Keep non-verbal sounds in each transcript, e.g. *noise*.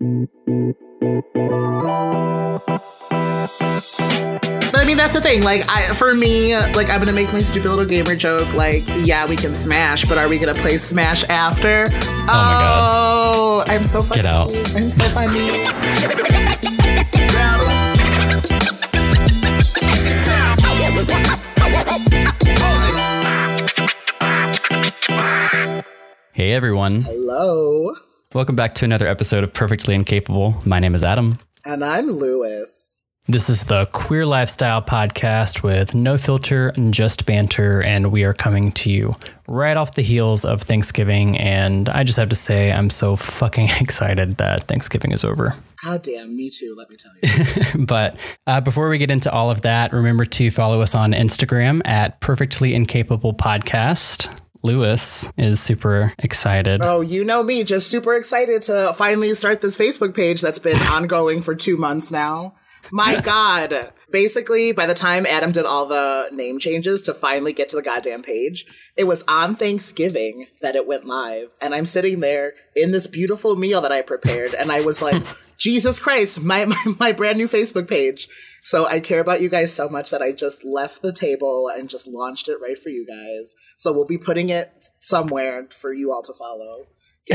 But I mean, that's the thing. Like, I for me, like, I'm gonna make my stupid little gamer joke. Like, yeah, we can smash, but are we gonna play Smash after? Oh, my God. Oh, I'm so funny. Get out. I'm so funny. Hey everyone. Hello, Welcome back to another episode of Perfectly Incapable. My name is Adam. and I'm Lewis. This is the Queer Lifestyle Podcast with no filter and just banter, and we are coming to you right off the heels of Thanksgiving. And I just have to say, I'm so fucking *laughs* excited that Thanksgiving is over. God damn, me too. Let me tell you. *laughs* But uh, before we get into all of that, remember to follow us on Instagram at Perfectly Incapable Podcast. Lewis is super excited. oh, you know me, just super excited to finally start this Facebook page that's been *laughs* ongoing for two months now. My God. Basically, by the time Adam did all the name changes to finally get to the goddamn page, it was on Thanksgiving that it went live. And I'm sitting there in this beautiful meal that I prepared. And I was like, *laughs* Jesus Christ, my, my, my brand new Facebook page. So I care about you guys so much that I just left the table and just launched it right for you guys. So we'll be putting it somewhere for you all to follow. *laughs*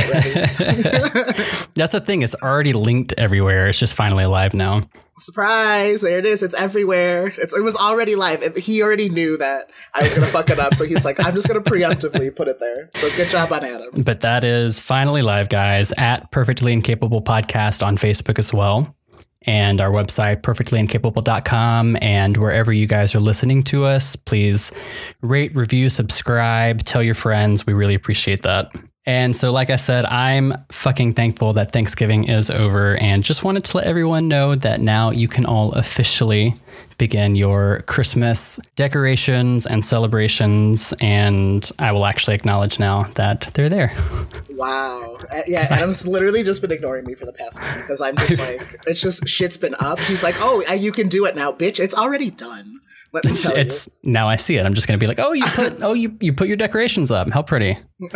That's the thing, it's already linked everywhere. It's just finally live now. Surprise! There it is. It's everywhere. It's, it was already live. It- he already knew that I was going to fuck it up. So he's like, I'm just going to preemptively put it there. So good job on Adam. But that is finally live, guys, at Perfectly Incapable Podcast on Facebook as well. And our website, perfectlyincapable.com. And wherever you guys are listening to us, please rate, review, subscribe, tell your friends. We really appreciate that. And so, like I said, I'm fucking thankful that Thanksgiving is over and just wanted to let everyone know that now you can all officially begin your Christmas decorations and celebrations. And I will actually acknowledge now that they're there. *laughs* Wow. Uh, Yeah, Adam's literally just been ignoring me for the past month because I'm just *laughs* like, it's just shit's been up. He's like, oh, uh, you can do it now, bitch. It's already done. Let me tell it's now I see it. I'm just gonna be like, oh, you put, *laughs* oh, you you put your decorations up. How pretty. *laughs*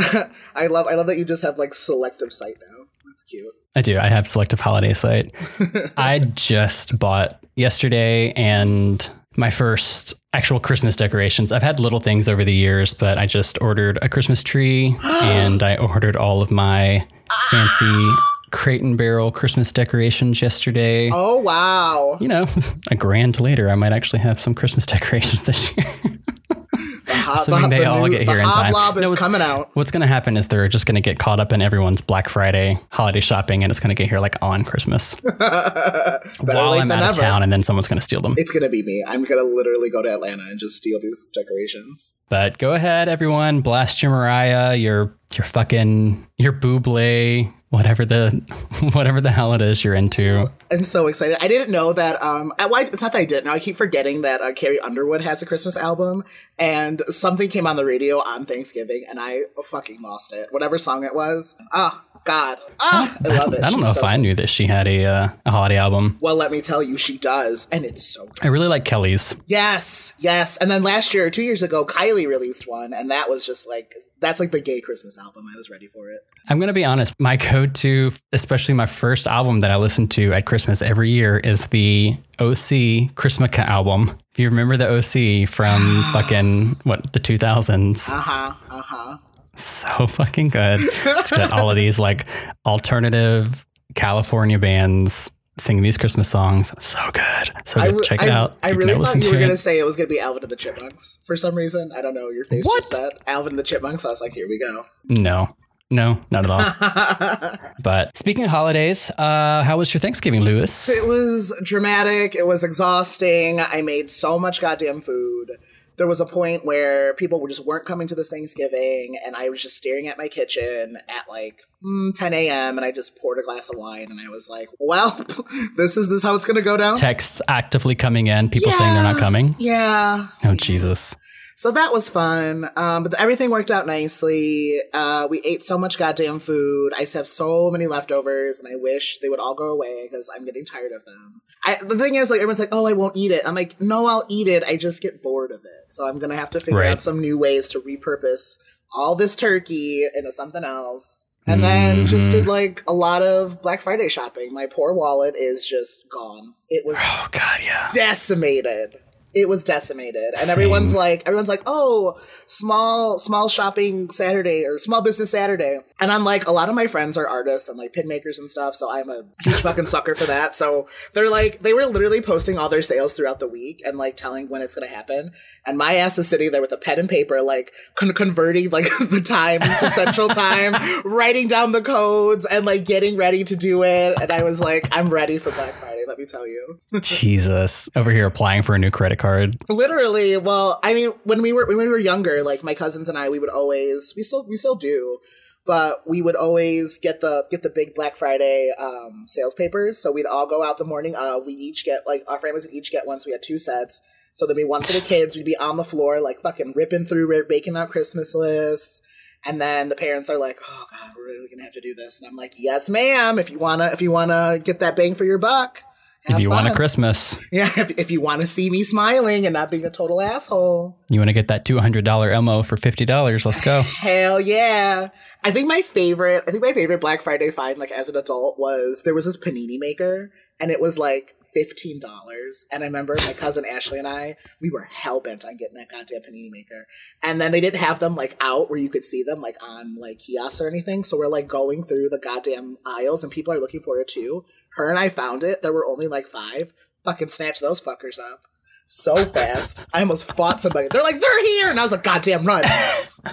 I love, I love that you just have like selective sight now. That's cute. I do. I have selective holiday sight. *laughs* I just bought yesterday and my first actual Christmas decorations. I've had little things over the years, but I just ordered a Christmas tree *gasps* and I ordered all of my fancy crate and barrel Christmas decorations yesterday. Oh wow. You know, *laughs* a grand later, I might actually have some Christmas *laughs* decorations this year. Hob- Assuming they the all get the here in time. No, it's- coming out. What's going to happen is they're just going to get caught up in everyone's Black Friday holiday shopping, and it's going to get here like on Christmas *laughs* while I'm out of town, and then someone's going to steal them. It's gonna be me. I'm gonna literally go to Atlanta and just steal these decorations. But go ahead, everyone, blast your Mariah, your your fucking your Bublé, whatever the *laughs* whatever the hell it is you're into. I'm so excited. I didn't know that. Um, I, why, it's not that I didn't know. I keep forgetting that uh, Carrie Underwood has a Christmas album, and something came on the radio on Thanksgiving, and I fucking lost it. Whatever song it was. Oh God. Ah, I love it. I don't know She's if I knew that she had a uh, a holiday album. Well, let me tell you, she does, and it's so good. I really like Kelly's. Yes, yes. And then last year, two years ago, Kylie released one, and that was just like that's like the gay Christmas album. I was ready for it. I'm to be honest. My go-to, especially my first album that I listen to at Christmas every year, is the OC Chrismukkah album. If you remember the OC from *gasps* fucking what the 2000s, Uh huh. Uh huh. so fucking good. It's got all of these like alternative California bands singing these Christmas songs. So good. So good. Check I- it out. I you really thought you were to gonna say it was gonna be Alvin and the Chipmunks for some reason. I don't know. Your face What? just said Alvin and the Chipmunks. I was like, here we go. No, no, not at all. *laughs* but speaking of holidays, uh, how was your Thanksgiving, Lewis? It was dramatic. It was exhausting. I made so much goddamn food. There was a point where people were just weren't coming to this Thanksgiving, and I was just staring at my kitchen at like mm, 10 a.m. and I just poured a glass of wine, and I was like, "Well, *laughs* this is this how it's gonna go down." Texts actively coming in, people saying they're not coming. yeah, Oh, Jesus. So that was fun. Um, but everything worked out nicely. Uh, we ate so much goddamn food. I have so many leftovers, and I wish they would all go away because I'm getting tired of them. I, the thing is, like, everyone's like, "Oh, I won't eat it." I'm like, "No, I'll eat it. I just get bored of it." So I'm gonna have to figure Right. out some new ways to repurpose all this turkey into something else. And then mm-hmm. just did like a lot of Black Friday shopping. My poor wallet is just gone. It was Oh God, yeah. decimated. It was decimated. And Same. everyone's like everyone's like, "Oh, small small shopping Saturday or small business Saturday." And I'm like, a lot of my friends are artists and like pin makers and stuff, so I'm a huge fucking sucker for that. So they're like they were literally posting all their sales throughout the week and like telling when it's going to happen. And my ass is sitting there with a pen and paper like con- converting like *laughs* the time to central time, writing down the codes and like getting ready to do it. And I was like, I'm ready for Black Friday, let me tell you. *laughs* Jesus. Over here applying for a new credit card. Literally, well, I mean, when we were when we were younger, like my cousins and I, we would always we still we still do, but we would always get the get the big Black Friday um, sales papers. So we'd all go out the morning of. We each get like our families would each get one. So we had two sets. So there'd be one for the kids. We'd be on the floor like fucking ripping through, baking out Christmas lists. And then the parents are like, "Oh God, we're really gonna have to do this." And I'm like, "Yes, ma'am. If you wanna, if you wanna get that bang for your buck, If you want a. Christmas, *laughs* Yeah, if, if you want to see me smiling and not being a total asshole, you want to get that $200 MO for $50, let's go. *laughs* hell yeah. I think my favorite, I think my favorite Black Friday find, like as an adult, was there was this panini maker, and it was like fifteen dollars. And I remember my cousin Ashley and I, we were hell bent on getting that goddamn panini maker. And then they didn't have them like out where you could see them like on like kiosks or anything. So we're like going through the goddamn aisles, and people are looking for it too. Her and I found it. There were only like five. Fucking snatch those fuckers up so fast. I almost fought somebody. They're like, they're here, and I was like, goddamn, run! *laughs*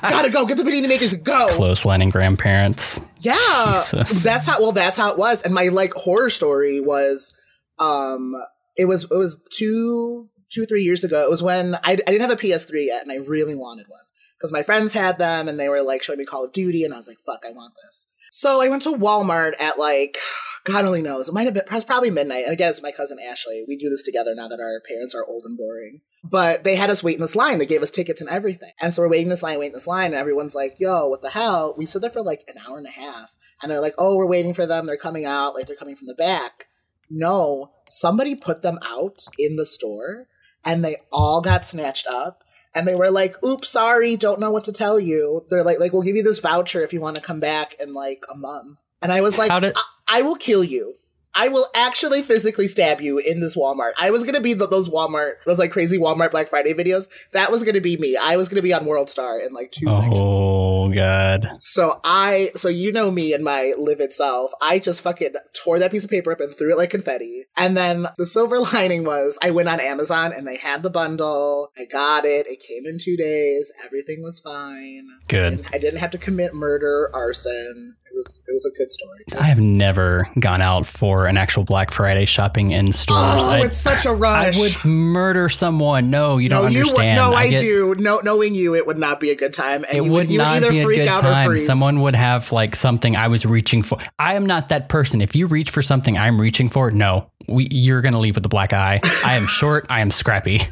Gotta go. Get the panini makers. Go. Close lining grandparents. Yeah, Jesus. that's how. Well, that's how it was. And my like horror story was, um, it was it was two two three years ago. It was when I I didn't have a PS3 yet, and I really wanted one because my friends had them, and they were like showing me Call of Duty, and I was like, fuck, I want this. So I went to Walmart at like, God only knows, it might have been was probably midnight. And again, it's my cousin Ashley. We do this together now that our parents are old and boring. But they had us wait in this line. They gave us tickets and everything. And so we're waiting this line, waiting this line, and everyone's like, yo, what the hell? We stood there for like an hour and a half. And they're like, oh, we're waiting for them. They're coming out. Like they're coming from the back. No, somebody put them out in the store and they all got snatched up. And they were like, oops, sorry, don't know what to tell you. They're like, like, we'll give you this voucher if you want to come back in like a month. And I was like, did- I-, I will kill you. I will actually physically stab you in this Walmart. I was gonna be th- those Walmart, those like crazy Walmart Black Friday videos. That was gonna be me. I was gonna be on World Star in like two seconds. Oh, God. So I, so you know me and my livid self. I just fucking tore that piece of paper up and threw it like confetti. And then the silver *laughs* lining was I went on Amazon and they had the bundle. I got it. It came in two days. Everything was fine. Good. I didn't have to commit murder, arson. It was, it was a good story. I have never gone out for an actual Black Friday shopping in stores. Oh, I, it's such a rush. I would murder someone. No, you no, don't you would. No, I, get- do. No, knowing you, it would not be a good time. And It you would you not be a good time. Someone would have like something I was reaching for. I am not that person. If you reach for something I'm reaching for, no, we, you're going to leave with a black eye. I am short. I am scrappy.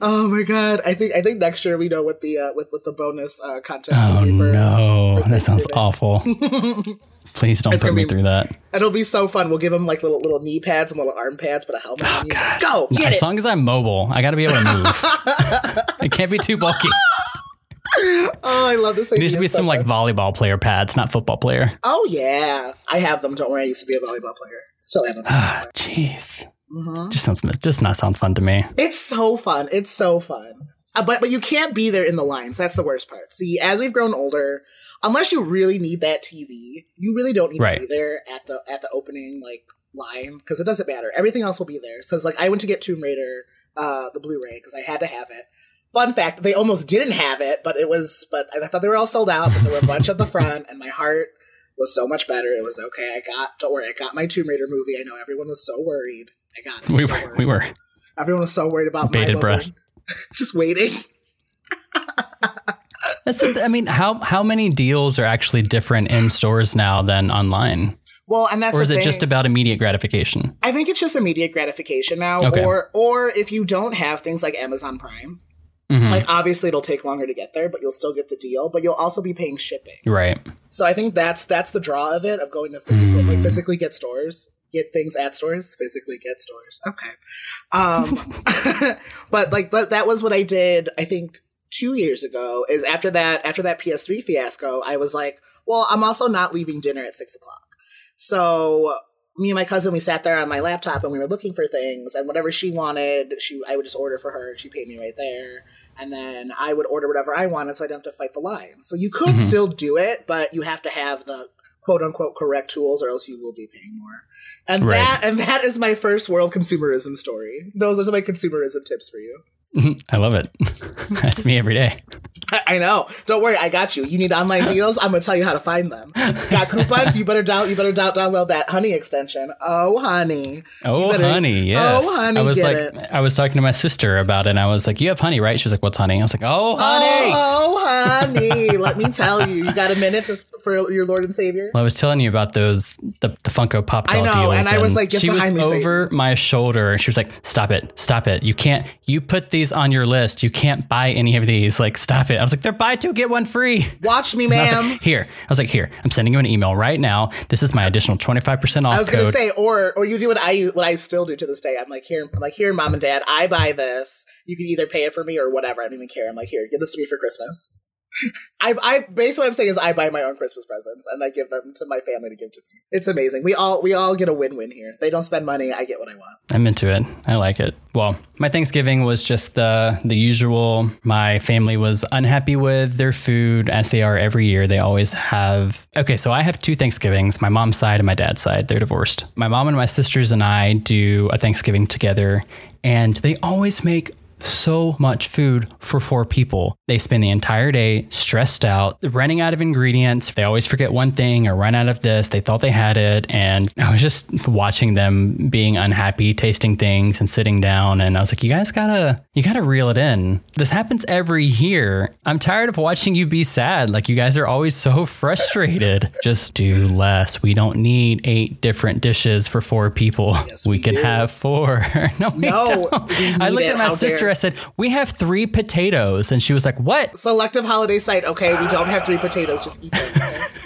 Oh my god! I think I think next year we know what the uh, with what the bonus uh, contest. Oh for, no, for that sounds awful. *laughs* Please don't It's put me be- through that. It'll be so fun. We'll give them like little little knee pads and little arm pads, but a helmet. Oh, God. Go get As it! long as I'm mobile, I got to be able to move. *laughs* it can't be too bulky. *laughs* Oh, I love this. There needs to be some like volleyball player pads, not football player. Oh yeah, I have them. Don't worry, I used to be a volleyball player. Still have them. Ah, jeez. Mhm. Just sounds just not sound fun to me. It's so fun. It's so fun. Uh, but but you can't be there in the lines. That's the worst part. See, as we've grown older, unless you really need that TV, you really don't need Right. to be there at the at the opening like line because it doesn't matter. Everything else will be there. So it's like I went to get Tomb Raider, uh, the Blu-ray because I had to have it. Fun fact: they almost didn't have it, but it was. But I thought they were all sold out. But there were a bunch at the front, and my heart was so much better. It was okay. I got. Don't worry. I got my Tomb Raider movie. I know everyone was so worried. I got it. We Don't were worry. we were Everyone was so worried about Bated my breath. *laughs* just waiting. *laughs* That's the- I mean, how how many deals are actually different in stores now than online, Well, and that's or is the it just about immediate gratification? I think it's just immediate gratification now, Okay. or or if you don't have things like Amazon Prime, Mhm. like obviously it'll take longer to get there, but you'll still get the deal. But you'll also be paying shipping. right. So I think that's that's the draw of it of going to physically Mm. like physically get stores, get things at stores, physically get stores. Okay, um, *laughs* *laughs* but like that, that was what I did. I think two years ago is after that after that PS3 fiasco, I was like, well, I'm also not leaving dinner at six o'clock. So me and my cousin we sat there on my laptop and we were looking for things and whatever she wanted, she I would just order for her and she paid me right there. And then I would order whatever I wanted so I didn't have to fight the line. So you could mm-hmm. still do it, but you have to have the quote unquote correct tools or else you will be paying more. And right. that and that is my first world consumerism story. Those are my consumerism tips for you. *laughs* I love it. *laughs* That's me every day. *laughs* I know. Don't worry, I got you. You need online deals. I'm gonna tell you how to find them. Got coupons? You better down. You better down, download that honey extension. Oh, honey. Oh, better, honey. Oh, yes. Oh, honey. I was like, it. I was talking to my sister about it, and I was like, "You have honey, right?" She was like, "What's honey?" I was like, "Oh, oh honey. Oh, oh honey. Let me tell you. You got a minute to, for your Lord and Savior. Well, I was telling you about those the, the Funko Pop doll I know, deals, and I was like, she was over my shoulder, and she was like, "Stop it, stop it! You can't. You put these on your list. You can't buy any of these. Like, stop it." I was like, "They're buy two get one free." Watch me, *laughs* ma'am. Like, here, I was like, "Here, I'm sending you an email right now. This is my additional 25 percent off." I was going to say, or or you do what I what I still do to this day. I'm like, here, I'm like, here, mom and dad, I buy this. You can either pay it for me or whatever. I don't even care. I'm like, here, give this to me for Christmas. I, I basically what I'm saying is I buy my own Christmas presents and I give them to my family to give to me. It's amazing. We all we all get a win-win here. They don't spend money, I get what I want. I'm into it. I like it. Well, my Thanksgiving was just the the usual. My family was unhappy with their food as they are every year. They always have Okay, so I have two Thanksgivings, my mom's side and my dad's side. They're divorced. My mom and my sisters and I do a Thanksgiving together and they always make so much food for four people. They spend the entire day stressed out, running out of ingredients. They always forget one thing or run out of this. They thought they had it. And I was just watching them being unhappy, tasting things and sitting down. And I was like, you guys gotta, you gotta reel it in. This happens every year. I'm tired of watching you be sad. Like you guys are always so frustrated. *laughs* just do less. We don't need eight different dishes for four people. Yes, we, we, can do. have four. *laughs* no, we no. I looked at my sister I said, We have three potatoes. And she was like, What? Selective holiday sight. Okay, we don't have three potatoes. Just eat them.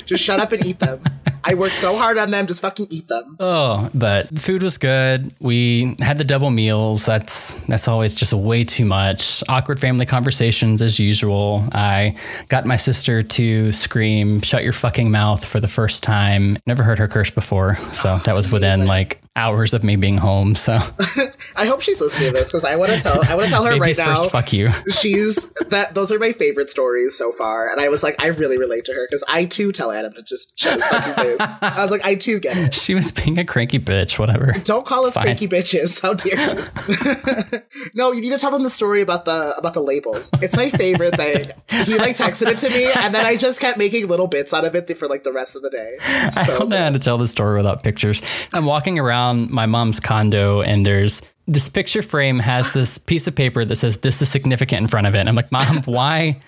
just shut up and eat them. I worked so hard on them. Just fucking eat them. Oh, but food was good. We had the double meals. That's that's always just way too much. Awkward family conversations as usual. I got my sister to scream, "Shut your fucking mouth!" for the first time. Never heard her curse before, so that was within like hours of me being home. So *laughs* I hope she's listening to this because I want to tell I want to tell her *laughs* right now. First, fuck you. *laughs* She's that. Those are my favorite stories so far, and I was like, I really relate to her because I too tell Adam to just shut his fucking face. I was like, I too get it. She was being a cranky bitch. Whatever. Don't call it's us fine. cranky bitches. How dare you? no, you need to tell them the story about the about the labels. It's my favorite thing. He like texted it to me, and then I just kept making little bits out of it for like the rest of the day. So I don't know how to tell the story without pictures. I'm walking around around my mom's condo and there's this picture frame has this piece of paper that says this is significant in front of it. And I'm like, Mom, *laughs* why?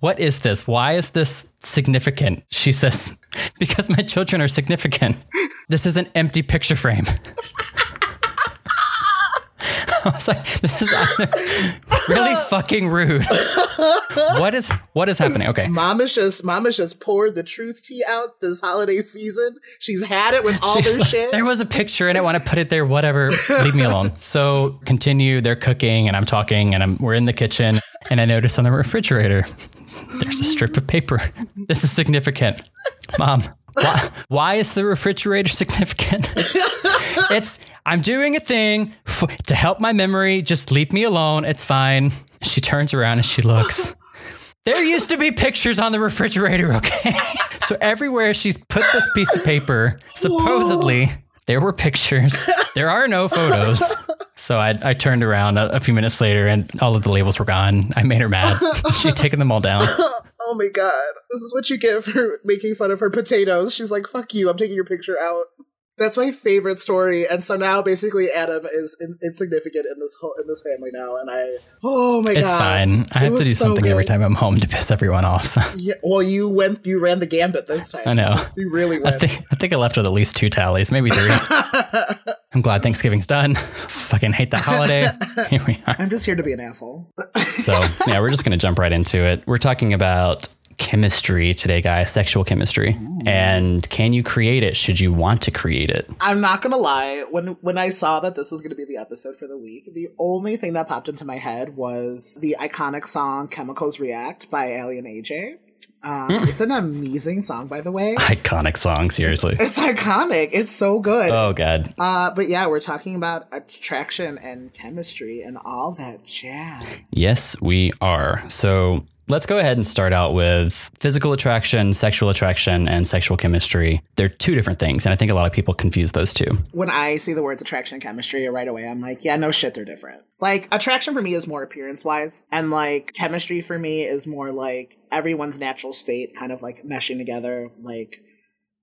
What is this? Why is this significant? She says, *laughs* Because my children are significant. *laughs* This is an empty picture frame. *laughs* I was like, this is *laughs* really fucking rude. *laughs* what is what is happening? Okay. Mom is just mom is just poured the truth tea out this holiday season. She's had it with all She's their like, shit. There was a picture and I want to put it there, whatever. Leave me alone. So continue, they're cooking and I'm talking and I'm we're in the kitchen and I notice on the refrigerator there's a strip of paper. This is significant. Mom, why, why is the refrigerator significant? *laughs* it's I'm doing a thing to help my memory. Just leave me alone. It's fine. She turns around and she looks. *laughs* There used to be pictures on the refrigerator, okay? *laughs* so everywhere she's put this piece of paper, supposedly Whoa. there were pictures. There are no photos. So I, I turned around a, a, few minutes later and all of the labels were gone. I made her mad. She'd taken them all down. Oh my god. This is what you get for making fun of her potatoes. She's like, fuck you, I'm taking your picture out. That's my favorite story, and so now basically Adam is in, insignificant in this whole in this family now, and I oh my it's god, it's fine. I have to do so something good. every time I'm home to piss everyone off. So. Yeah, well, you went, you ran the gambit this time. I know. You really went. I think I think I left with at least two tallies, maybe three. *laughs* I'm glad Thanksgiving's done. Fucking hate the holiday. *laughs* Here we are. I'm just here to be an asshole. so yeah, we're just gonna jump right into it. We're talking about chemistry today, guys, sexual chemistry. And can you create it? Should you want to create it? I'm not gonna lie. When when I saw that this was gonna be the episode for the week, the only thing that popped into my head was the iconic song "Chemicals React" by Aly & AJ. Um, it's an amazing song, by the way. Iconic song, seriously. It's iconic. It's so good. Oh, God. Uh, but yeah, we're talking about attraction and chemistry and all that jazz. Yes, we are. So let's go ahead and start out with physical attraction, sexual attraction, and sexual chemistry. They're two different things. And I think a lot of people confuse those two. When I see the words attraction and chemistry uh, right away, I'm like, yeah, no shit, they're different. Like, attraction for me is more appearance wise, and like, chemistry for me is more like everyone's natural state kind of like meshing together, like,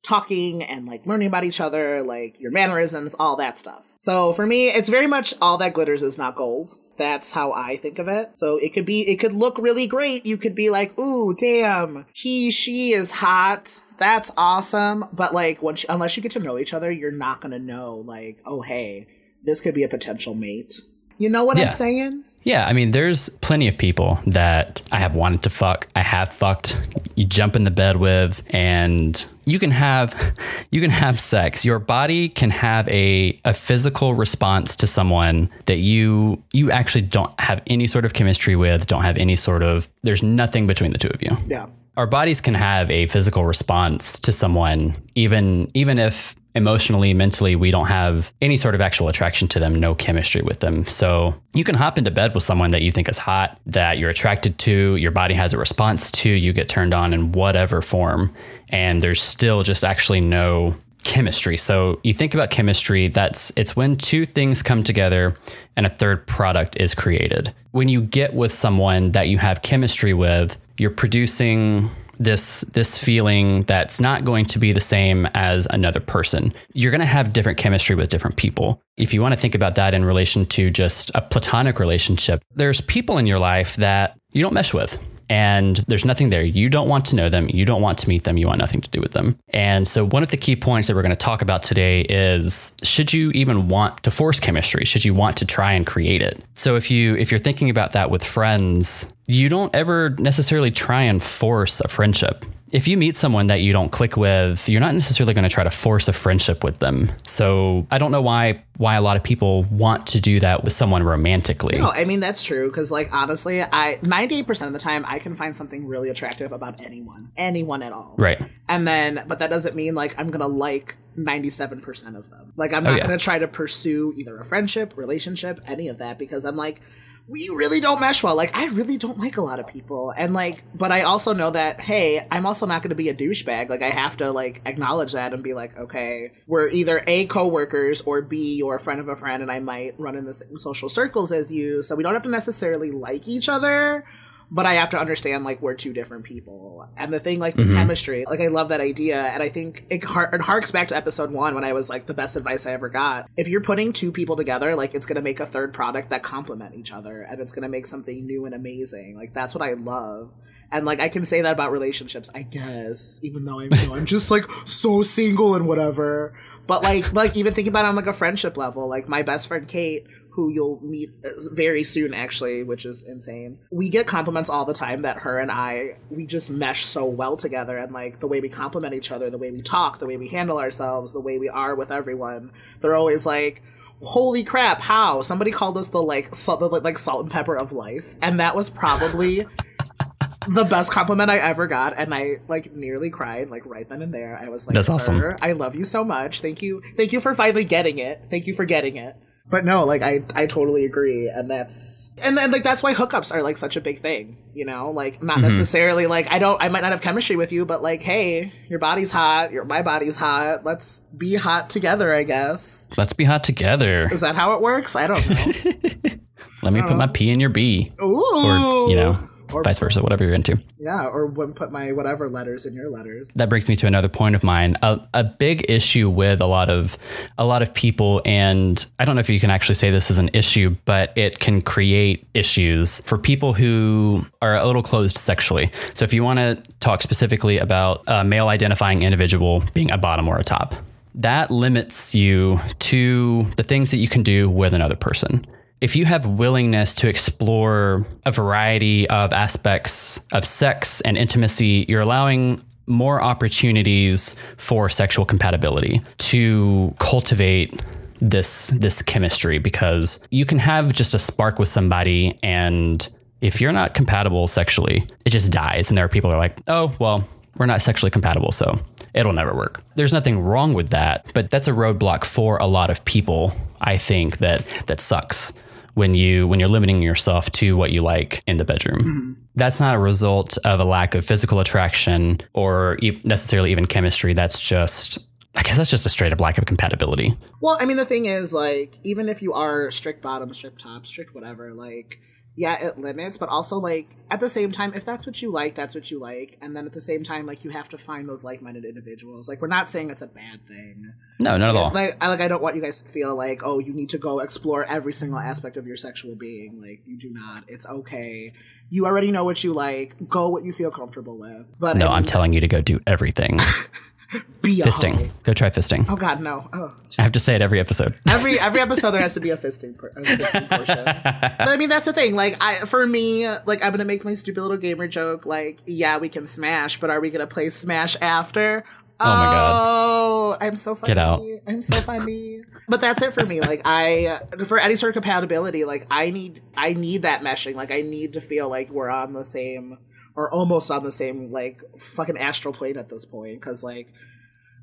talking and like learning about each other, like your mannerisms, all that stuff. So for me, it's very much all that glitters is not gold. That's how I think of it. So it could be, it could look really great. You could be like, ooh, damn, he, she is hot. That's awesome. But like, once, you, unless you get to know each other, you're not to know, like, oh, hey, this could be a potential mate. You know what Yeah. I'm saying? Yeah, I mean, there's plenty of people that I have wanted to fuck. I have fucked. You jump in the bed with, and you can have, *laughs* you can have sex. Your body can have a a physical response to someone that you you actually don't have any sort of chemistry with. Don't have any sort of. There's nothing between the two of you Yeah. our bodies can have a physical response to someone even even if emotionally mentally we don't have any sort of actual attraction to them no chemistry with them. So you can hop into bed with someone that you think is hot that you're attracted to your body has a response to you get turned on in whatever form and there's still just actually no chemistry. So you think about chemistry that's it's when two things come together and a third product is created. When you get with someone that you have chemistry with you're producing this this feeling that's not going to be the same as another person. You're going to have different chemistry with different people. If you want to think about that in relation to just a platonic relationship, there's people in your life that you don't mesh with. And there's nothing there. You don't want to know them. You don't want to meet them. You want nothing to do with them. And so, one of the key points that we're going to talk about today is should you even want to force chemistry? Should you want to try and create it? So, if you if you're thinking about that with friends, you don't ever necessarily try and force a friendship. If you meet someone that you don't click with, you're not necessarily going to try to force a friendship with them. So I don't know why why a lot of people want to do that with someone romantically. No, I mean that's true because, like, honestly, I ninety percent of the time I can find something really attractive about anyone, anyone at all. Right. And then, but that doesn't mean like I'm gonna like ninety seven percent of them. Like, I'm oh, not Oh, yeah. gonna try to pursue either a friendship, relationship, any of that because I'm like, we really don't mesh well. Like, I really don't like a lot of people, and like, but I also know that hey, I'm also not gonna be a douchebag. Like, I have to like acknowledge that and be like, okay, we're either a co-workers or b you're a friend of a friend, and I might run in the same social circles as you, so we don't have to necessarily like each other but I have to understand like we're two different people. And the thing like with mm-hmm. chemistry, like I love that idea, and I think it, har- it harks back to episode one when I was like the best advice I ever got. If you're putting two people together, like it's gonna make a third product that complement each other, and it's gonna make something new and amazing. Like that's what I love. And like I can say that about relationships, I guess, even though I'm, you know, I'm just like so single and whatever. But like, like even thinking about it on like a friendship level, like my best friend Kate, who you'll meet uh, very soon actually, which is insane. We get compliments all the time that her and I we just mesh so well together, and like the way we compliment each other, the way we talk, the way we handle ourselves, the way we are with everyone. They're always like. Holy crap! How somebody called us the like salt, the like salt and pepper of life, and that was probably *laughs* the best compliment I ever got, and I like nearly cried like right then and there. I was like, That's awesome. I love you so much. Thank you, thank you for finally getting it. Thank you for getting it." But no, like I, I totally agree, and that's and then like that's why hookups are like such a big thing. You know, like not mm-hmm. necessarily like I don't, I might not have chemistry with you, but like, hey, your body's hot, your my body's hot. Let's be hot together, I guess. Let's be hot together. Is that how it works? I don't know. *laughs* Let me put my uh-huh. P in your B. Ooh, Or, you know, Or- vice versa, whatever you're into. yeah, or when put my whatever letters in your letters. that brings me to another point of mine. A, a big issue with a lot of a lot of people, and I don't know if you can actually say this is an issue, but it can create issues for people who are a little closed sexually. So if you want to talk specifically about a male identifying individual being a bottom or a top, that limits you to the things that you can do with another person. If you have willingness to explore a variety of aspects of sex and intimacy, you're allowing more opportunities for sexual compatibility to cultivate this this chemistry because you can have just a spark with somebody and if you're not compatible sexually, it just dies and there are people who are like, "Oh, well, we're not sexually compatible, so it'll never work." There's nothing wrong with that, but that's a roadblock for a lot of people, I think that that sucks when you when you're limiting yourself to what you like in the bedroom. Mm-hmm. That's not a result of a lack of physical attraction or e- necessarily even chemistry. That's just I guess that's just a straight up lack of compatibility. Well, I mean, the thing is, like, even if you are strict bottom, strict top, strict whatever, like, yeah, it limits, but also like at the same time, if that's what you like, that's what you like, and then at the same time, like you have to find those like-minded individuals. Like we're not saying it's a bad thing. No, not at all. Like I like I don't want you guys to feel like oh you need to go explore every single aspect of your sexual being. Like you do not. It's okay. You already know what you like. Go what you feel comfortable with. But no, I am telling you to go do everything. *laughs* be fisting. Go try fisting. Oh God, no. Oh, I have to say it every episode. *laughs* Every every episode there has to be a fisting, a fisting portion. *laughs* but I mean, that's the thing. Like, I for me, like I'm gonna make my stupid little gamer joke. Like, yeah, we can smash, but are we gonna play Smash after? Oh, my god! Oh, I'm so funny. Get out! I'm so funny. but that's it for me. Like I, for any sort of compatibility, like I need, I need that meshing. Like I need to feel like we're on the same or almost on the same like fucking astral plane at this point. Because like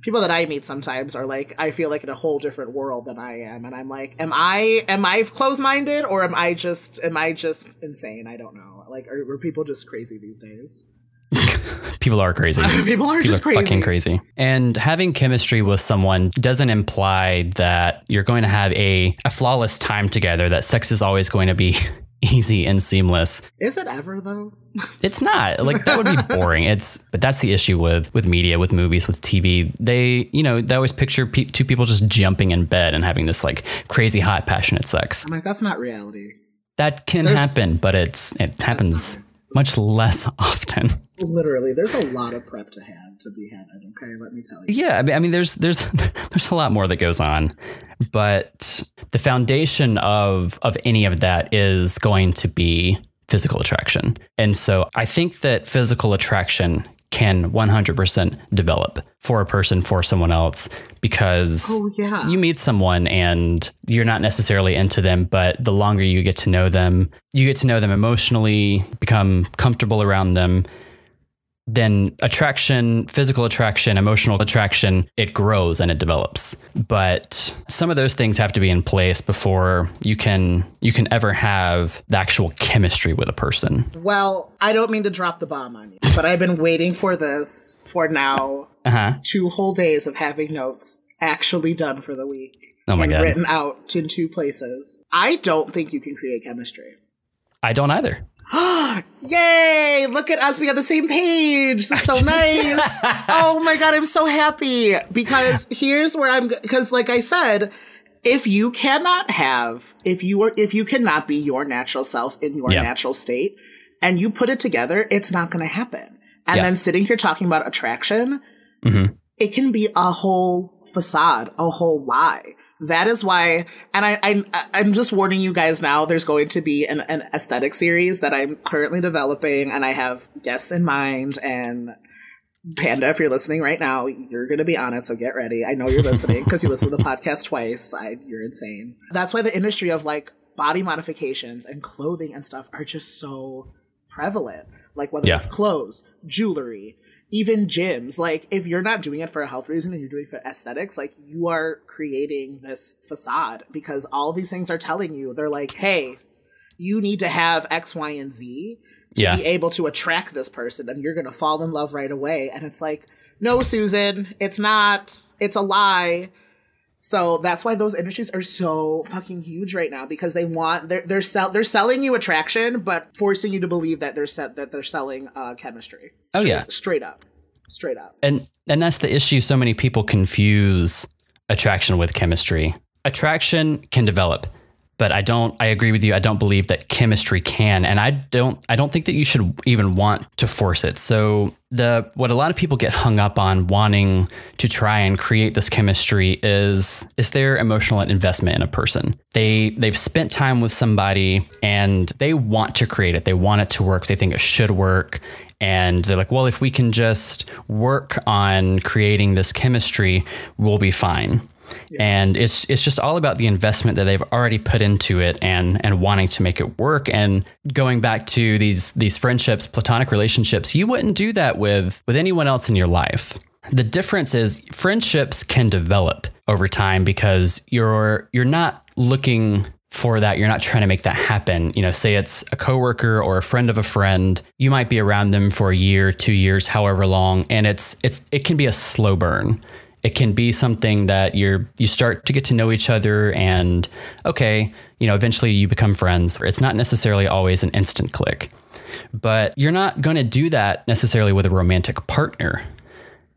people that I meet sometimes are like, I feel like in a whole different world than I am, and I'm like, am I am I close minded or am I just am I just insane? I don't know. Like, are, are people just crazy these days? *laughs* people are crazy. *laughs* people are people just are crazy. Fucking crazy. And having chemistry with someone doesn't imply that you're going to have a, a flawless time together. That sex is always going to be *laughs* *laughs* easy and seamless. Is it ever though? *laughs* it's not. Like that would be *laughs* boring. It's but that's the issue with with media, with movies, with TV. They, you know, they always picture pe- two people just jumping in bed and having this like crazy hot passionate sex. I'm like that's not reality. That can There's, happen, but it's it happens much less often. Literally, there's a lot of prep to have to be had. Okay, let me tell you. Yeah, I mean, there's there's *laughs* there's a lot more that goes on, but the foundation of of any of that is going to be physical attraction, and so I think that physical attraction can 100% develop for a person for someone else because oh, yeah. you meet someone and you're not necessarily into them but the longer you get to know them you get to know them emotionally become comfortable around them then attraction, physical attraction, emotional attraction, it grows and it develops. But some of those things have to be in place before you can you can ever have the actual chemistry with a person. Well, I don't mean to drop the bomb on you, but I've been waiting for this for now uh-huh. two whole days of having notes actually done for the week. Oh my god. Written out in two places. I don't think you can create chemistry. I don't either. Oh *gasps* yay! Look at us. We have the same page. This is so *laughs* nice. oh my God. I'm so happy because here's where I'm, because like I said, if you cannot have, if you are, if you cannot be your natural self in your yeah. natural state and you put it together, it's not going to happen. And yeah. then sitting here talking about attraction, mm-hmm. it can be a whole facade, a whole lie that is why, and I, I, I'm just warning you guys now. There's going to be an, an aesthetic series that I'm currently developing, and I have guests in mind. And Panda, if you're listening right now, you're going to be on it, so get ready. I know you're listening because you listen to the podcast twice. I, you're insane. That's why the industry of like body modifications and clothing and stuff are just so prevalent. Like whether yeah. it's clothes, jewelry, even gyms, like if you're not doing it for a health reason and you're doing it for aesthetics, like you are creating this facade because all these things are telling you they're like, hey, you need to have X, Y, and Z to yeah. be able to attract this person and you're gonna fall in love right away. And it's like, no, Susan, it's not, it's a lie. So that's why those industries are so fucking huge right now because they want they're they're sell they're selling you attraction but forcing you to believe that they're set that they're selling uh, chemistry. Straight, oh yeah, straight up, straight up. And and that's the issue. So many people confuse attraction with chemistry. Attraction can develop. But I don't I agree with you. I don't believe that chemistry can and I don't I don't think that you should even want to force it. So the what a lot of people get hung up on wanting to try and create this chemistry is is their emotional investment in a person. They they've spent time with somebody and they want to create it. They want it to work. They think it should work and they're like, well, if we can just work on creating this chemistry, we'll be fine. And it's it's just all about the investment that they've already put into it and and wanting to make it work. And going back to these these friendships, platonic relationships, you wouldn't do that with with anyone else in your life. The difference is friendships can develop over time because you're you're not looking for that you're not trying to make that happen you know say it's a coworker or a friend of a friend you might be around them for a year 2 years however long and it's it's it can be a slow burn it can be something that you're you start to get to know each other and okay you know eventually you become friends it's not necessarily always an instant click but you're not going to do that necessarily with a romantic partner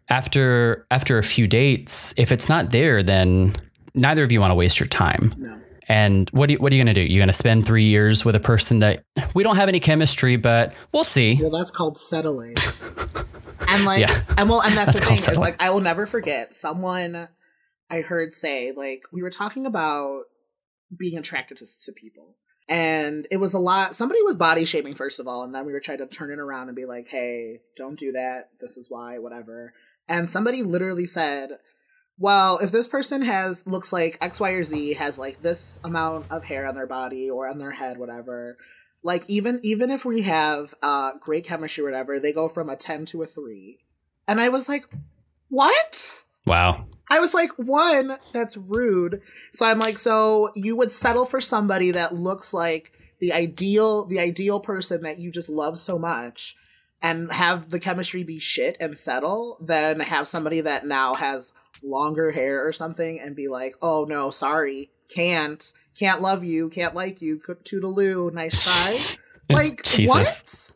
after after a few dates if it's not there then neither of you want to waste your time no. And what, do you, what are you going to do? You're going to spend three years with a person that we don't have any chemistry, but we'll see. Well, that's called settling. *laughs* and like, yeah. and well, and *laughs* that's, that's the thing is like, I will never forget someone I heard say, like, we were talking about being attracted to, to people. And it was a lot. Somebody was body shaming, first of all. And then we were trying to turn it around and be like, hey, don't do that. This is why, whatever. And somebody literally said, well, if this person has looks like X, Y, or Z has like this amount of hair on their body or on their head, whatever, like even even if we have uh great chemistry or whatever, they go from a ten to a three. And I was like, What? Wow. I was like, one, that's rude. So I'm like, so you would settle for somebody that looks like the ideal the ideal person that you just love so much and have the chemistry be shit and settle than have somebody that now has longer hair or something and be like, oh no, sorry, can't, can't love you, can't like you, cook toodaloo, nice *laughs* try. *laughs* like, what?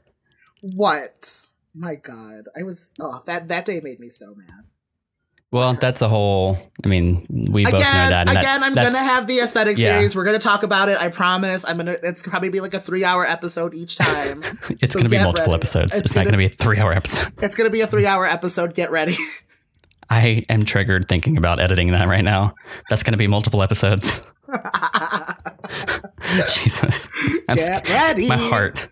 What? My God. I was, oh, that, that day made me so mad. Well, that's a whole. I mean, we both again, know that. again, that's, I'm that's, gonna have the aesthetic yeah. series. We're gonna talk about it. I promise. I'm gonna. It's probably be like a three hour episode each time. *laughs* it's so gonna be multiple ready. episodes. It's, it's gonna, not gonna be a three hour episode. It's gonna be a three hour episode. Get ready. I am triggered thinking about editing that right now. That's gonna be multiple episodes. *laughs* Jesus, I'm Get ready. My heart.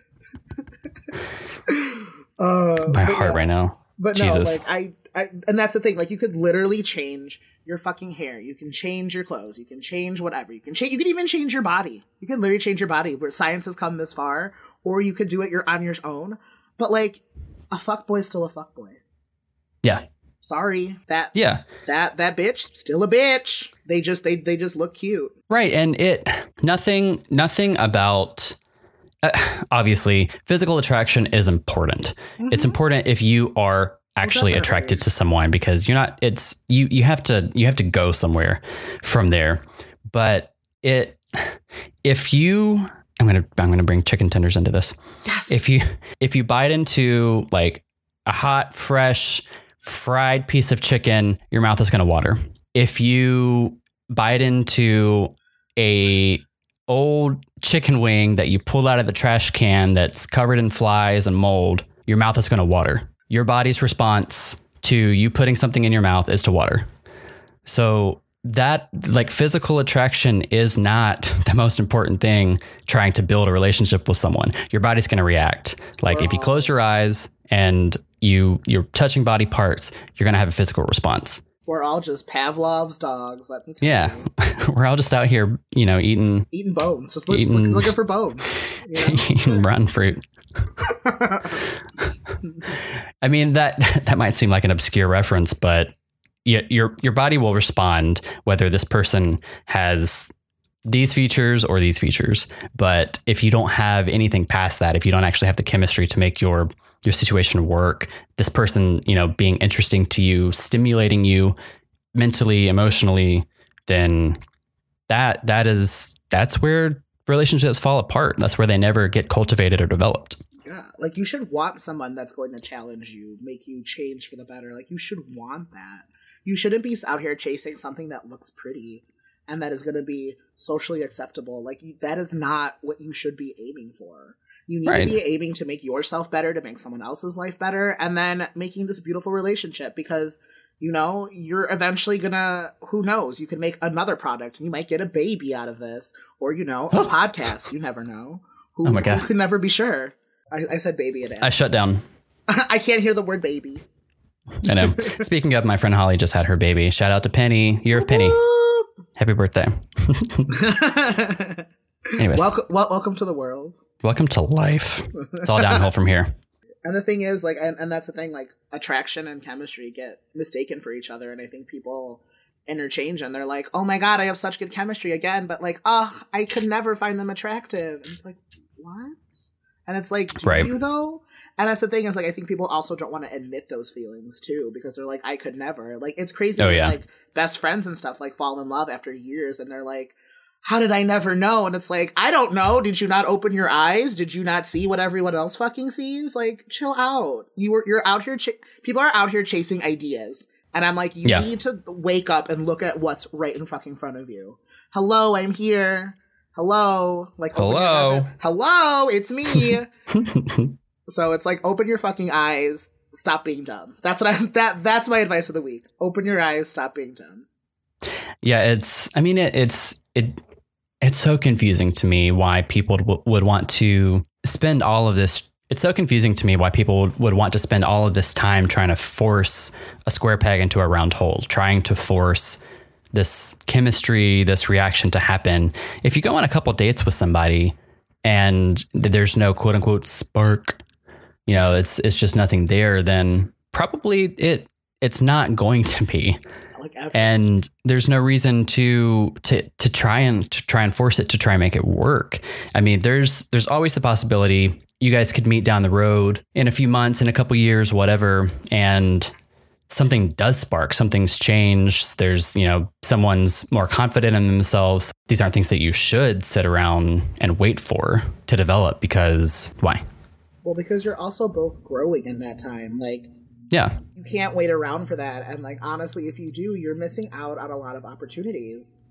Uh, my heart yeah. right now. But Jesus. no, like I I, and that's the thing. Like, you could literally change your fucking hair. You can change your clothes. You can change whatever. You can change. You can even change your body. You can literally change your body. Where science has come this far, or you could do it your on your own. But like, a fuck boy is still a fuck boy. Yeah. Sorry. That. Yeah. That that bitch still a bitch. They just they they just look cute. Right, and it nothing nothing about. Uh, obviously, physical attraction is important. Mm-hmm. It's important if you are actually attracted to someone because you're not it's you you have to you have to go somewhere from there but it if you i'm gonna i'm gonna bring chicken tenders into this yes. if you if you bite into like a hot fresh fried piece of chicken your mouth is gonna water if you bite into a old chicken wing that you pulled out of the trash can that's covered in flies and mold your mouth is going to water your body's response to you putting something in your mouth is to water. So that like physical attraction is not *laughs* the most important thing trying to build a relationship with someone. Your body's going to react. Like if you close your eyes and you you're touching body parts, you're going to have a physical response. We're all just Pavlov's dogs. Let me yeah. *laughs* we're all just out here, you know, eating eating bones, just eating, looking for bones, you *laughs* know? eating rotten fruit. *laughs* I mean that that might seem like an obscure reference, but your your body will respond whether this person has these features or these features. But if you don't have anything past that, if you don't actually have the chemistry to make your your situation work, this person, you know, being interesting to you, stimulating you mentally, emotionally, then that that is that's where relationships fall apart. That's where they never get cultivated or developed. Yeah, like you should want someone that's going to challenge you, make you change for the better. Like you should want that. You shouldn't be out here chasing something that looks pretty. and that is going to be socially acceptable. Like that is not what you should be aiming for. You need right. to be aiming to make yourself better, to make someone else's life better, and then making this beautiful relationship because you know you're eventually gonna who knows? You can make another product you might get a baby out of this or you know a podcast. You never know. Who, oh my God. who can never be sure? I, I said baby i shut down. *laughs* I can't hear the word baby. I know. *laughs* Speaking of my friend holly just had her baby. Shout out to penny. Year of penny. Happy birthday *laughs* anyways welcome, wel- welcome to the world welcome to life it's all downhill from here *laughs* and the thing is, like, and, and that's the thing, like, attraction and chemistry get mistaken for each other. And I think people interchange and they're like, oh my God, I have such good chemistry again. But, like, oh, I could never find them attractive. And it's like, what? And it's like, do right. you though? And that's the thing is like I think people also don't want to admit those feelings too because they're like I could never like it's crazy oh, yeah. like best friends and stuff like fall in love after years and they're like how did I never know? And it's like, I don't know. Did you not open your eyes? Did you not see what everyone else fucking sees? Like, chill out. You were, you're out here, ch- people are out here chasing ideas. And I'm like, you yeah. need to wake up and look at what's right in fucking front of you. Hello, I'm here. Hello. Like, hello. hello, it's me. *laughs* so it's like, open your fucking eyes. Stop being dumb. That's what I, that, that's my advice of the week. Open your eyes. Stop being dumb. Yeah. It's, I mean, it, it's, it, it's so confusing to me why people w- would want to spend all of this. It's so confusing to me why people would, would want to spend all of this time trying to force a square peg into a round hole, trying to force this chemistry, this reaction to happen. If you go on a couple dates with somebody and there's no quote unquote spark, you know, it's it's just nothing there, then probably it it's not going *laughs* to be like ever. And there's no reason to to to try and to try and force it to try and make it work. I mean, there's there's always the possibility you guys could meet down the road in a few months, in a couple years, whatever, and something does spark, something's changed. There's, you know, someone's more confident in themselves. These aren't things that you should sit around and wait for to develop because why? Well, because you're also both growing in that time. Like yeah. You can't wait around for that. And like honestly, if you do, you're missing out on a lot of opportunities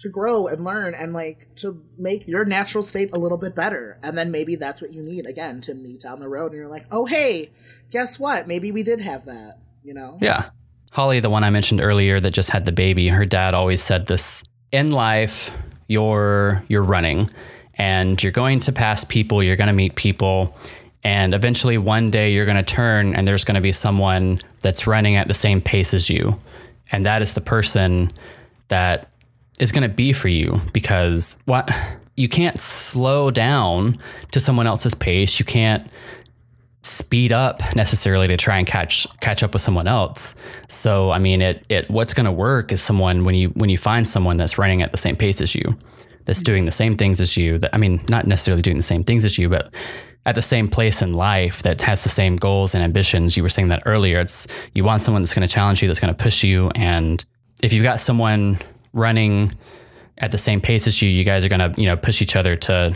to grow and learn and like to make your natural state a little bit better. And then maybe that's what you need again to meet down the road and you're like, "Oh, hey, guess what? Maybe we did have that." You know? Yeah. Holly, the one I mentioned earlier that just had the baby, her dad always said this in life, you're you're running and you're going to pass people, you're going to meet people and eventually, one day, you're going to turn and there's going to be someone that's running at the same pace as you. And that is the person that is going to be for you because what you can't slow down to someone else's pace. You can't speed up necessarily to try and catch catch up with someone else. So I mean it it what's going to work is someone when you when you find someone that's running at the same pace as you, that's doing the same things as you. That I mean not necessarily doing the same things as you, but at the same place in life that has the same goals and ambitions. You were saying that earlier. It's you want someone that's going to challenge you, that's going to push you. And if you've got someone running at the same pace as you, you guys are going to, you know, push each other to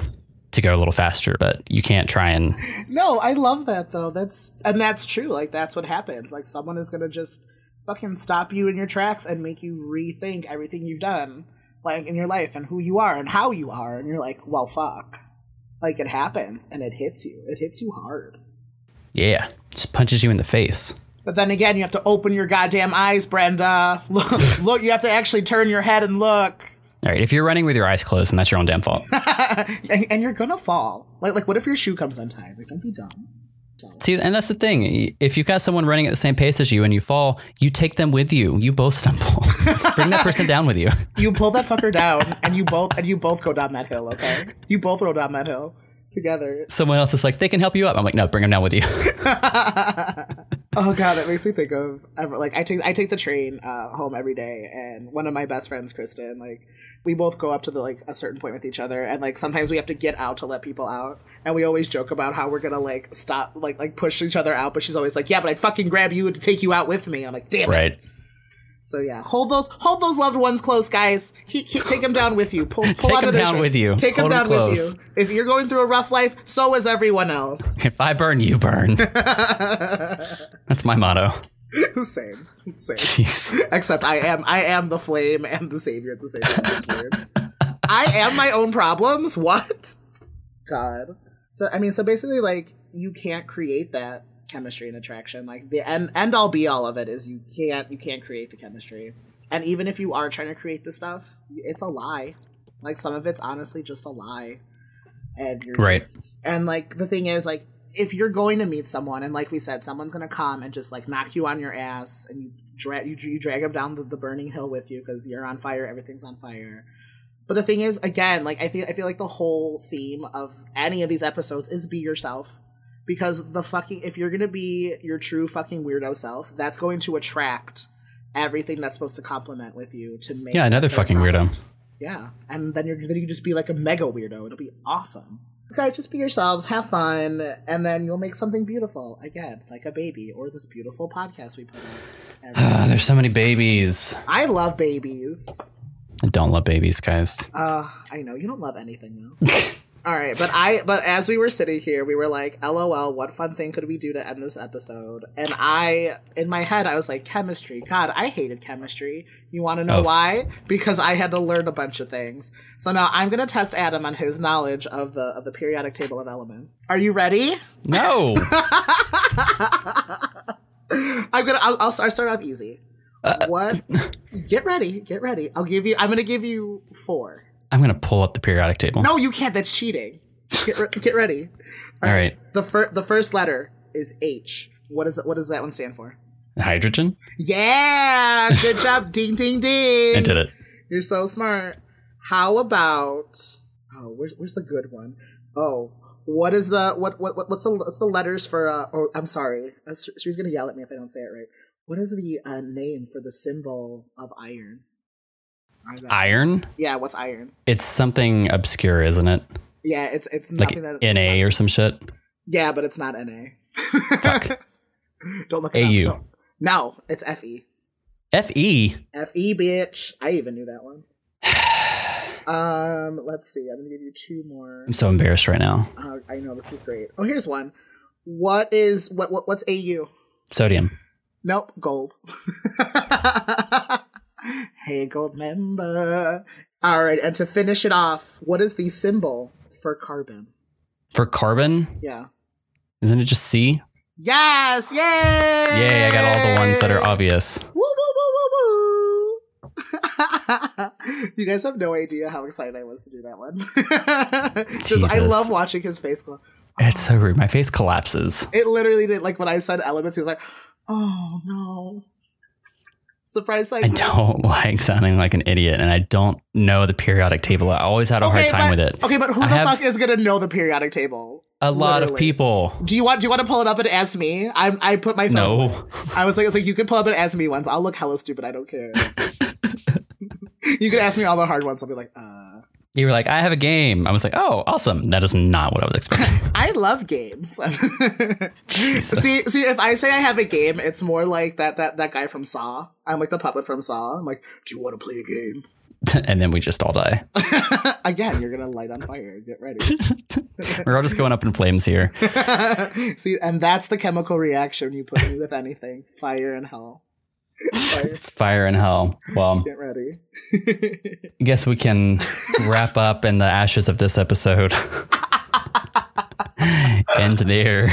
to go a little faster, but you can't try and No, I love that though. That's and that's true. Like that's what happens. Like someone is going to just fucking stop you in your tracks and make you rethink everything you've done like in your life and who you are and how you are and you're like, "Well, fuck." Like it happens and it hits you. It hits you hard. Yeah, just punches you in the face. But then again, you have to open your goddamn eyes, Brenda. *laughs* Look, look, you have to actually turn your head and look. All right, if you're running with your eyes closed, then that's your own damn fault. *laughs* and, and, you're gonna fall. Like, like, what if your shoe comes untied? Like, don't be dumb. See, and that's the thing. If you've got someone running at the same pace as you and you fall, you take them with you. You both stumble. *laughs* Bring that person down with you. You pull that fucker down, and you both and you both go down that hill. Okay, you both roll down that hill together. Someone else is like, they can help you up. I'm like, no, bring them down with you. *laughs* *laughs* oh god, it makes me think of ever like I take I take the train uh, home every day, and one of my best friends, Kristen, like we both go up to the like a certain point with each other, and like sometimes we have to get out to let people out, and we always joke about how we're gonna like stop like like push each other out, but she's always like, yeah, but I'd fucking grab you to take you out with me. I'm like, damn right. it. So yeah, hold those hold those loved ones close, guys. He, he, take them down with you. Pull, pull take them down with you. Take hold them down close. with you. If you're going through a rough life, so is everyone else. *laughs* If I burn, you burn. *laughs* That's my motto. same, same. Jeez. Except I am I am the flame and the savior at the same time. I am my own problems. What? God. So I mean, so basically, like you can't create that chemistry and attraction. Like the end end all be all of it is you can't you can't create the chemistry. And even if you are trying to create the stuff, it's a lie. Like some of it's honestly just a lie. And you're Right. just, and like the thing is like if you're going to meet someone and like we said someone's going to come and just like knock you on your ass and you drag you, you drag them down the, the burning hill with you because you're on fire everything's on fire but the thing is again like i feel i feel like the whole theme of any of these episodes is be yourself because the fucking if you're to be your true fucking weirdo self that's going to attract everything that's supposed to complement with you to make Yeah, another fucking weirdo. yeah. And then you're then you just be like a mega weirdo. It'll be awesome. Guys just be yourselves. Have fun. And then you'll make something beautiful again like a baby or this beautiful podcast we put out Ah, there's so many babies. i love babies. I don't love babies, guys. uh i know. You don't love anything though *laughs* all right but i but as we were sitting here we were like lol what fun thing could we do to end this episode? And i in my head i was like chemistry. God i hated chemistry. You want to know Oh. why? Because i had to learn a bunch of things. So now i'm going to test adam on his knowledge of the of the periodic table of elements. Are you ready? No. *laughs* i'm gonna i'll, I'll start, start off easy. Uh, what? *laughs* Get ready get ready. I'll give you i'm gonna give you four I'm gonna pull up the periodic table. no you can't that's cheating get, re- get ready *laughs* All right. The fir- the first letter is H. What is? What does that one stand for? Hydrogen. Yeah, good *laughs* job. ding ding ding. I did it. You're so smart. How about? Oh, where's where's the good one? Oh, what is the what what, what what's the what's the letters for? Uh, oh, I'm sorry. Uh, She's gonna yell at me if I don't say it right. What is the uh, name for the symbol of iron? Iron. Yeah, what's iron? It's something obscure, isn't it? Yeah, it's it's Like. Na or some shit. Yeah, but it's not Na. *laughs* Don't look it up. AU. Don't- No, it's Fe. Fe. Fe, bitch. I even knew that one. *sighs* Um, let's see. I'm gonna give you two more. I'm so embarrassed right now. Uh, I know this is great. Oh, here's one. What is what? what what's AU? Sodium. Nope, gold. *laughs* hey, gold member. All right, and to finish it off, what is the symbol for carbon? For carbon, Yeah. isn't it just C? Yes! Yay! Yay! I got all the ones that are obvious. Woo, woo, woo, woo, woo. *laughs* you guys have no idea how excited I was to do that one. *laughs* Just, I love watching his face glow. It's so rude. My face collapses. It literally did. Like when I said elements, he was like, "Oh no!" Surprise! I don't *laughs* like sounding like an idiot, and I don't know the periodic table. I always had a hard time but, with it. Okay, but who I the fuck is gonna know the periodic table? A lot of people. Do you want? Do you want to pull it up and ask me? I I put my phone. No. I was like, I was like, you can pull up and ask me once. I'll look hella stupid. I don't care. *laughs* you can ask me all the hard ones. I'll be like, uh. You were like, I have a game. I was like, oh, awesome. That is not what I was expecting. *laughs* I love games. *laughs* See, see, if I say I have a game, it's more like that that that guy from Saw. I'm like the puppet from Saw. I'm like, do you want to play a game? *laughs* and then we just all die. Again, you're gonna light on fire. Get ready. We're all just going up in flames here. see, and that's the chemical reaction you put me with anything. Fire and hell. Fire. *laughs* Fire in hell. Well, Get ready. I *laughs* guess we can wrap up in the ashes of this episode. *laughs* End there.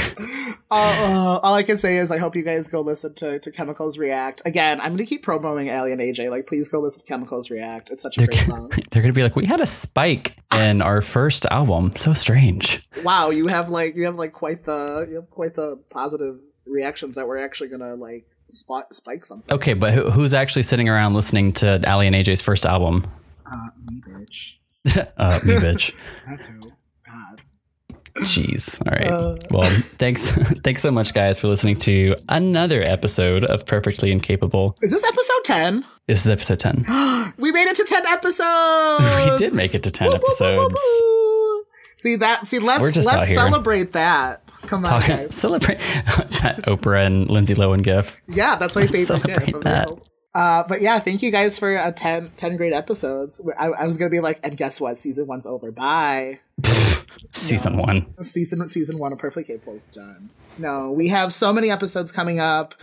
all, uh, all I can say is I hope you guys go listen to, to Chemicals React. Again, I'm gonna keep promoting Aly & AJ. Like, please go listen to Chemicals React. It's such a They're, great song. they're gonna be like, we had a spike in our first album. So strange. Wow, you have like you have like quite the you have quite the positive reactions that we're actually gonna like spot spike something. Okay, but who, who's actually sitting around listening to Aly & AJ's first album? Uh, me bitch. *laughs* uh, me, bitch. *laughs* That's who. God. Jeez. All right. Uh. well, thanks. *laughs* thanks so much, guys, for listening to another episode of Perfectly Incapable. Is this episode ten? This is episode ten. *gasps* We made it to ten episodes. we did make it to ten Woo, woo, woo, woo, episodes. woo. See that? See, let's We're just let's celebrate that. Come on, Talk, guys. celebrate *laughs* that Oprah and Lindsay Lohan gif. Yeah, that's my *laughs* favorite Celebrate gift. of that. Uh, but yeah, thank you guys for uh, 10, 10 great episodes. I, I was gonna be like, and guess what? Season one's over. Bye. *laughs* Season one. season season one of Perfectly Capable is done. No, we have so many episodes coming up.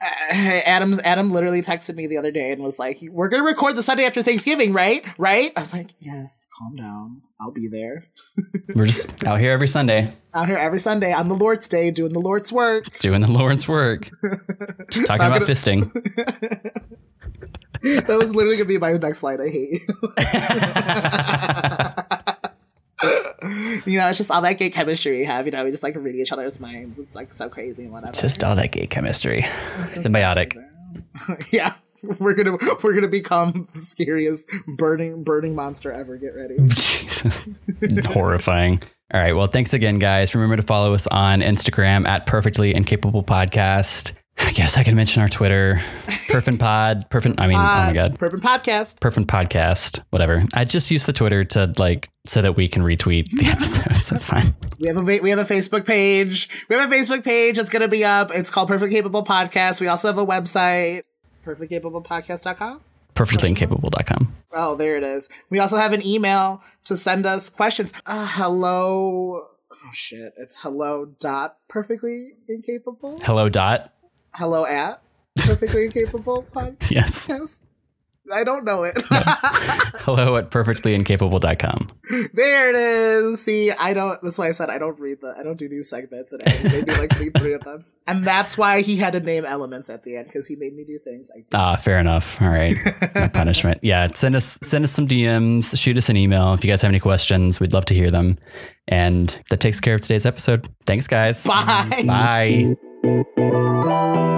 Uh, *laughs* Adam's Adam literally texted me the other day and was like, "We're gonna record the Sunday after Thanksgiving, right? Right?" I was like, "Yes, calm down. I'll be there. *laughs* We're just out here every Sunday, Out here every Sunday on the Lord's Day, doing the Lord's work." doing the Lord's work, *laughs* just talking about Talking- fisting. That was literally gonna be my next line. I hate you. You know, it's just all that gay chemistry we have. You know, we just like read each other's minds. It's like so crazy and whatever. Just all that gay chemistry, symbiotic. *laughs* yeah, we're gonna we're gonna become the scariest burning burning monster ever. Get ready. *laughs* Jesus. Horrifying. All right. Well, thanks again, guys. Remember to follow us on Instagram at Perfectly Incapable Podcast. I guess I can mention our Twitter, Perfin Pod, Perfin. I mean, oh my god, Perfect podcast. Perfin Podcast, whatever. I just use the Twitter to like so that we can retweet the *laughs* episodes. That's fine. We have a we have a Facebook page. We have a Facebook page. It's gonna be up. It's called Perfect Capable Podcast. We also have a website, perfectcapablepodcast.com. Perfectlyincapable.com. Oh, there it is. We also have an email to send us questions. Uh, hello. Oh shit! It's hello dot perfectly incapable. Hello, Dot. Hello at perfectly *laughs* incapable podcast. Yes. I don't know it. *laughs* Hello at perfectlyincapable.com. there it is. See, I don't. That's why I said I don't read the. I don't do these segments, and I maybe like read three of them. And that's why he had to name elements at the end because he made me do things. I. Ah, fair enough. All right. My *laughs* punishment. Yeah. Send us send us some DMs, shoot us an email. If you guys have any questions, we'd love to hear them. And that takes care of today's episode. Thanks, guys. Bye. Bye. Música